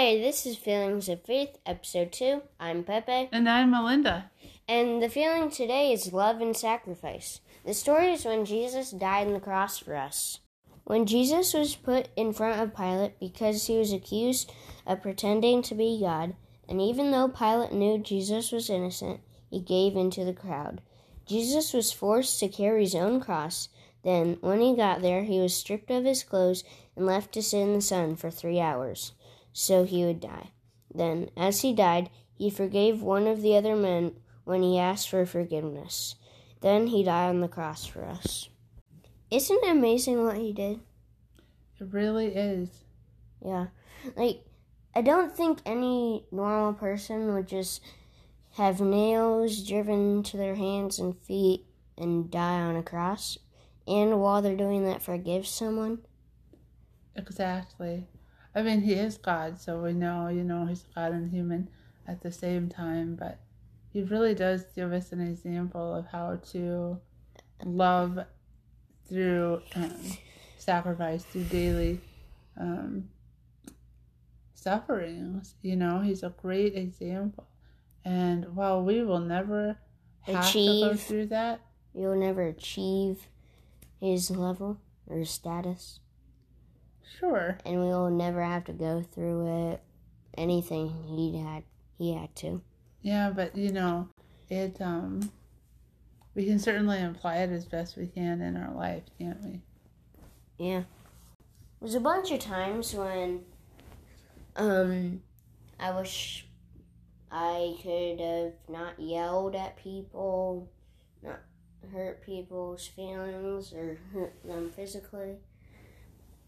Hey, this is Feelings of Faith, episode 2. I'm Pepe. And I'm Melinda. And the feeling today is love and sacrifice. The story is when Jesus died on the cross for us. When Jesus was put in front of Pilate because he was accused of pretending to be God, and even though Pilate knew Jesus was innocent, he gave in to the crowd. Jesus was forced to carry his own cross. Then, when he got there, he was stripped of his clothes and left to sit in the sun for three hours, so he would die. Then, as he died, he forgave one of the other men when he asked for forgiveness. Then he died on the cross for us. Isn't it amazing what he did? It really is. Yeah. Like, I don't think any normal person would just have nails driven to their hands and feet and die on a cross. And while they're doing that, forgive someone. Exactly. I mean, he is God, so we know, you know, he's God and human at the same time, but he really does give us an example of how to love through um, sacrifice, through daily um, sufferings. You know, he's a great example. And while we will never have Achieve. to go through that, You'll never achieve his level or status, sure. and we will never have to go through it. Anything he had, he had to. Yeah, but you know, it um we can certainly apply it as best we can in our life, can't we? Yeah. There's a bunch of times when um I wish I could have not yelled at people, not hurt people's feelings or hurt them physically.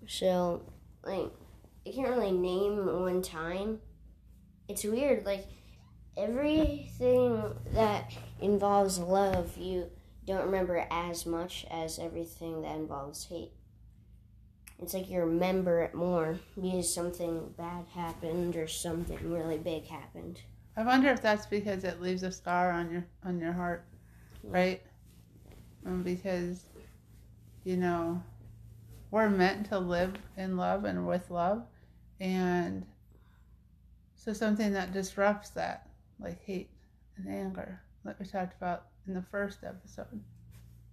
So, like, I can't really name one time. It's weird, like, everything that involves love, you don't remember as much as everything that involves hate. It's like you remember it more because something bad happened or something really big happened. I wonder if that's because it leaves a scar on your on your heart, right? Um, because you know we're meant to live in love and with love, and so something that disrupts that, like hate and anger, that we talked about in the first episode,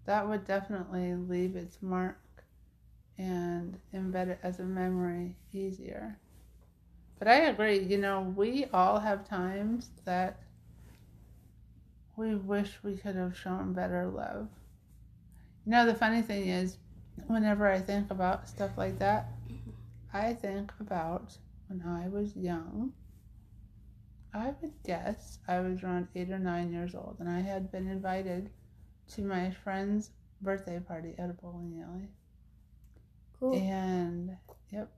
that would definitely leave its mark and embed it as a memory easier. But I agree, you know, we all have times that we wish we could have shown better love. You know, the funny thing is, whenever I think about stuff like that, I think about when I was young. I would guess I was around eight or nine years old, and I had been invited to my friend's birthday party at a bowling alley. Cool. And yep.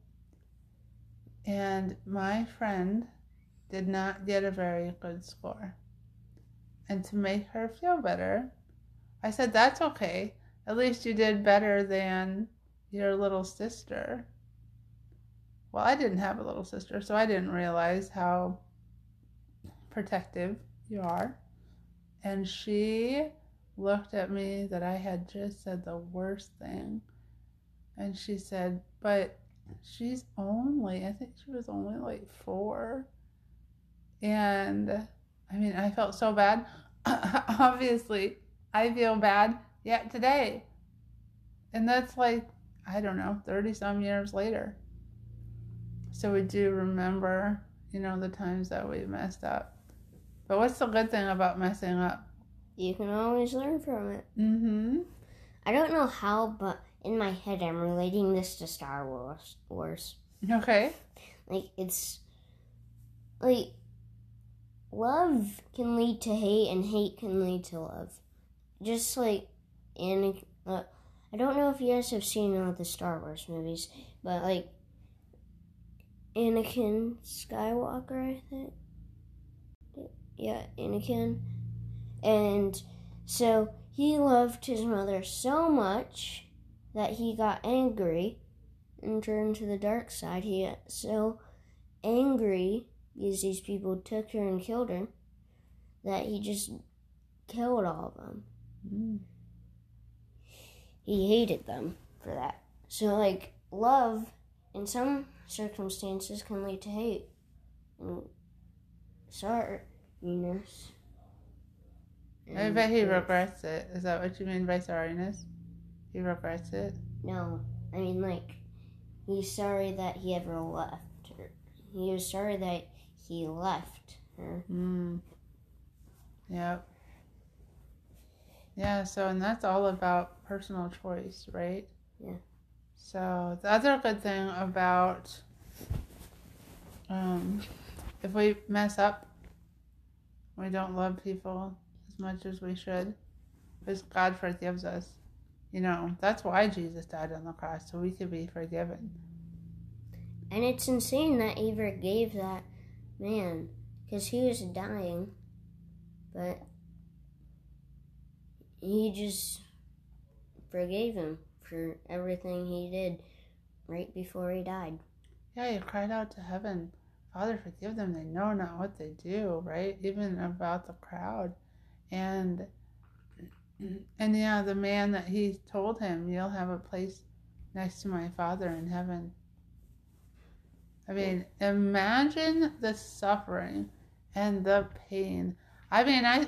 And my friend did not get a very good score. And to make her feel better, I said, That's okay. At least you did better than your little sister. Well, I didn't have a little sister, so I didn't realize how protective you are. And she looked at me that I had just said the worst thing. And she said, But she's only, I think she was only like four. And I mean, I felt so bad. Obviously, I feel bad yet today. And that's like, I don't know, 30 some years later. So we do remember, you know, the times that we messed up. But what's the good thing about messing up? You can always learn from it. Mm hmm. I don't know how, but in my head, I'm relating this to Star Wars. Wars. Okay. Like it's like love can lead to hate, and hate can lead to love. Just like in, uh, I don't know if you guys have seen all the Star Wars movies, but like Anakin Skywalker, I think. Yeah, Anakin, and so he loved his mother so much that he got angry and turned to the dark side. He got so angry because these people took her and killed her that he just killed all of them. Mm. He hated them for that. So, like, love in some circumstances can lead to hate. and sorriness. I And bet he regrets it. Is that what you mean by sorriness? He regrets it. No, I mean like he's sorry that he ever left her. He was sorry that he left her. Mm. Yep. Yeah, so and that's all about personal choice, right? Yeah. So the other good thing about um if we mess up, we don't love people as much as we should, because God forgives us. You know, that's why Jesus died on the cross, so we could be forgiven. And it's insane that he forgave that man because he was dying, but he just forgave him for everything he did right before he died. Yeah, he cried out to heaven, Father, forgive them. They know not what they do, right? Even about the crowd. And and yeah, the man that he told him, you'll have a place next to my Father in heaven. I mean, imagine the suffering and the pain. I mean, I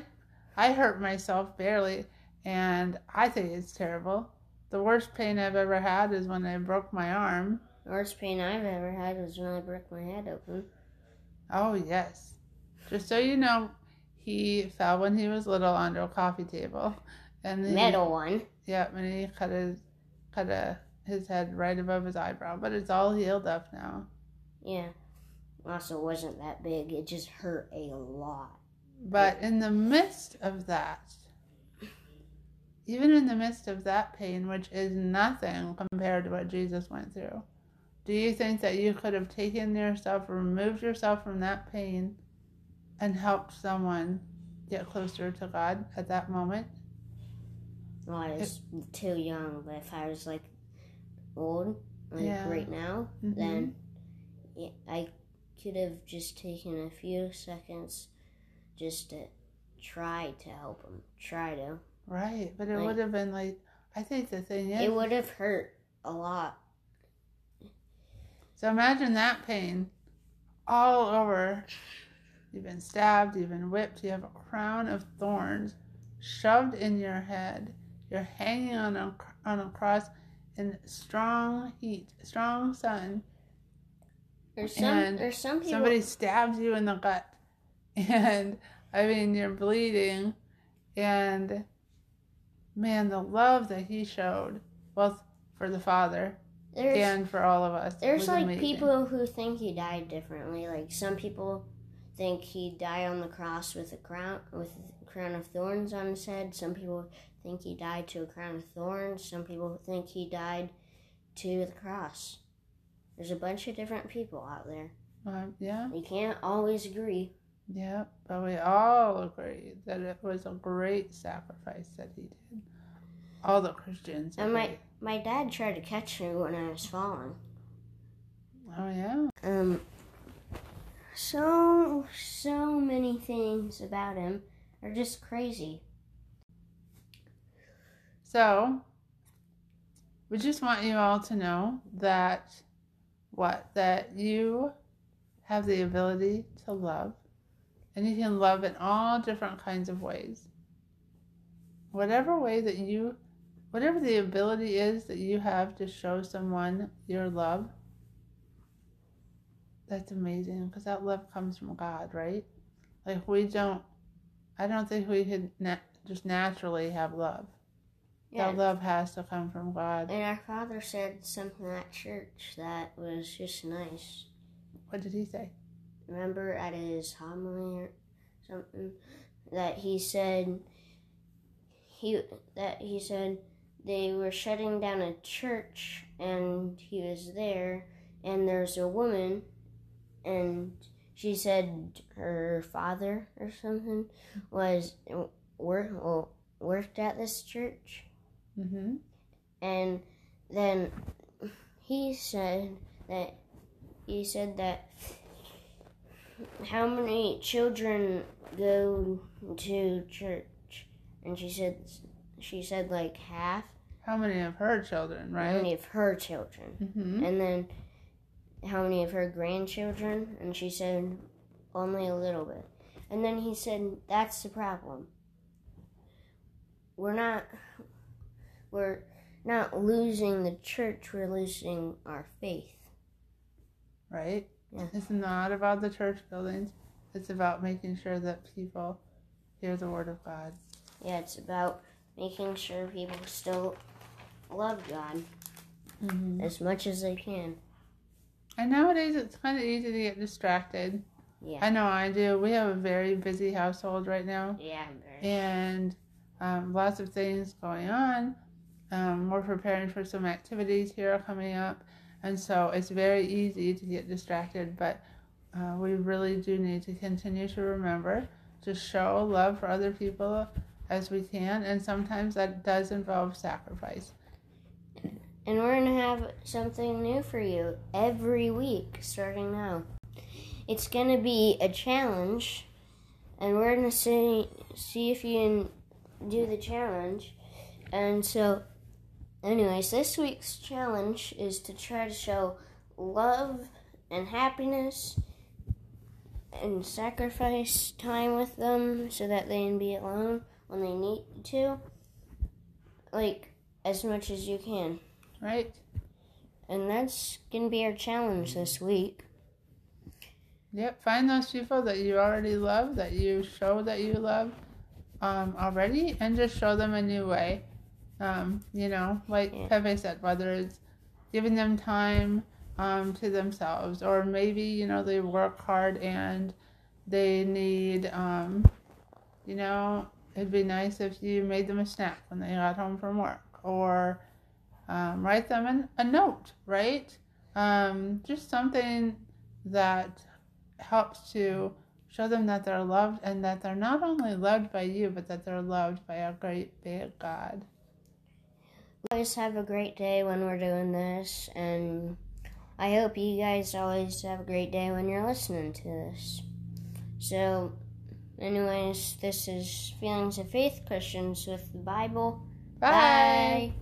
I hurt myself barely and I think it's terrible. The worst pain I've ever had is when I broke my arm. The worst pain I've ever had was when I broke my head open. Oh, yes. Just so you know, he fell when he was little onto a coffee table. And he, Metal one. Yeah, and he cut his cut a, his head right above his eyebrow, but it's all healed up now. Yeah. Also, wasn't that big. It just hurt a lot. But in the midst of that, even in the midst of that pain, which is nothing compared to what Jesus went through, do you think that you could have taken yourself, removed yourself from that pain, and helped someone get closer to God at that moment? Well, I was too young, but if I was like old, like Yeah. right now, Mhm. then yeah, I could have just taken a few seconds just to try to help him. Try to. Right, but it Like- would have been like, I think the thing is, It would have hurt a lot. So imagine that pain all over. You've been stabbed, you've been whipped, you have a crown of thorns shoved in your head. You're hanging on a, on a cross in strong heat, strong sun. There's some. There's some people. Somebody stabs you in the gut. And I mean, you're bleeding. And man, the love that he showed, both for the Father there's and for all of us. there's like amazing. people who think he died differently. Like some people think he died on the cross with a crown with a crown of thorns on his head. Some people think he died to a crown of thorns. Some people think he died to the cross. There's a bunch of different people out there. Um, yeah. You can't always agree. Yeah, but we all agree that it was a great sacrifice that he did. All the Christians. And my my dad tried to catch me when I was falling. Oh yeah. Um, so so many things about him are just crazy. So we just want you all to know that what that you have the ability to love, and you can love in all different kinds of ways. Whatever way that you, whatever the ability is that you have to show someone your love, that's amazing because that love comes from God, right? Like we don't, I don't think we could na- just naturally have love. That love has to come from God. And our father said something at church that was just nice. What did he say? Remember at his homily or something that he said he that he said they were shutting down a church and he was there and there's a woman and she said her father or something was work well, worked at this church Mm-hmm. and then he said that he said that how many children go to church and she said she said like half How many of her children, right? how many of her children Mm-hmm. and then how many of her grandchildren and she said only a little bit. And then he said, That's the problem. We're not we're not losing the church, we're losing our faith. Right? Yeah. It's not about the church buildings. It's about making sure that people hear the word of God. Yeah, it's about making sure people still love God Mm-hmm. as much as they can. And nowadays it's kind of easy to get distracted. Yeah. I know I do. We have a very busy household right now. Yeah, very. and um, lots of things going on. Um, we're preparing for some activities here coming up, and so it's very easy to get distracted. But uh, we really do need to continue to remember to show love for other people as we can, and sometimes that does involve sacrifice. And we're going to have something new for you every week starting now. It's going to be a challenge, and we're going to see, see if you can do the challenge. And so, anyways, this week's challenge is to try to show love and happiness and sacrifice time with them so that they can be alone when they need to. Like, as much as you can. Right? And that's going to be our challenge this week. Yep. Find those people that you already love, that you show that you love um, already, and just show them a new way. Um, you know, like Yeah. Pepe said, whether it's giving them time um, to themselves, or maybe, you know, they work hard and they need, um, you know, it'd be nice if you made them a snack when they got home from work, or um, write them an, a note, right? Um, just something that helps to show them that they're loved and that they're not only loved by you, but that they're loved by a great big God. Always have a great day when we're doing this, and I hope you guys always have a great day when you're listening to this. So, anyways, this is Feelings of Faith Christians with the Bible. Bye. Bye.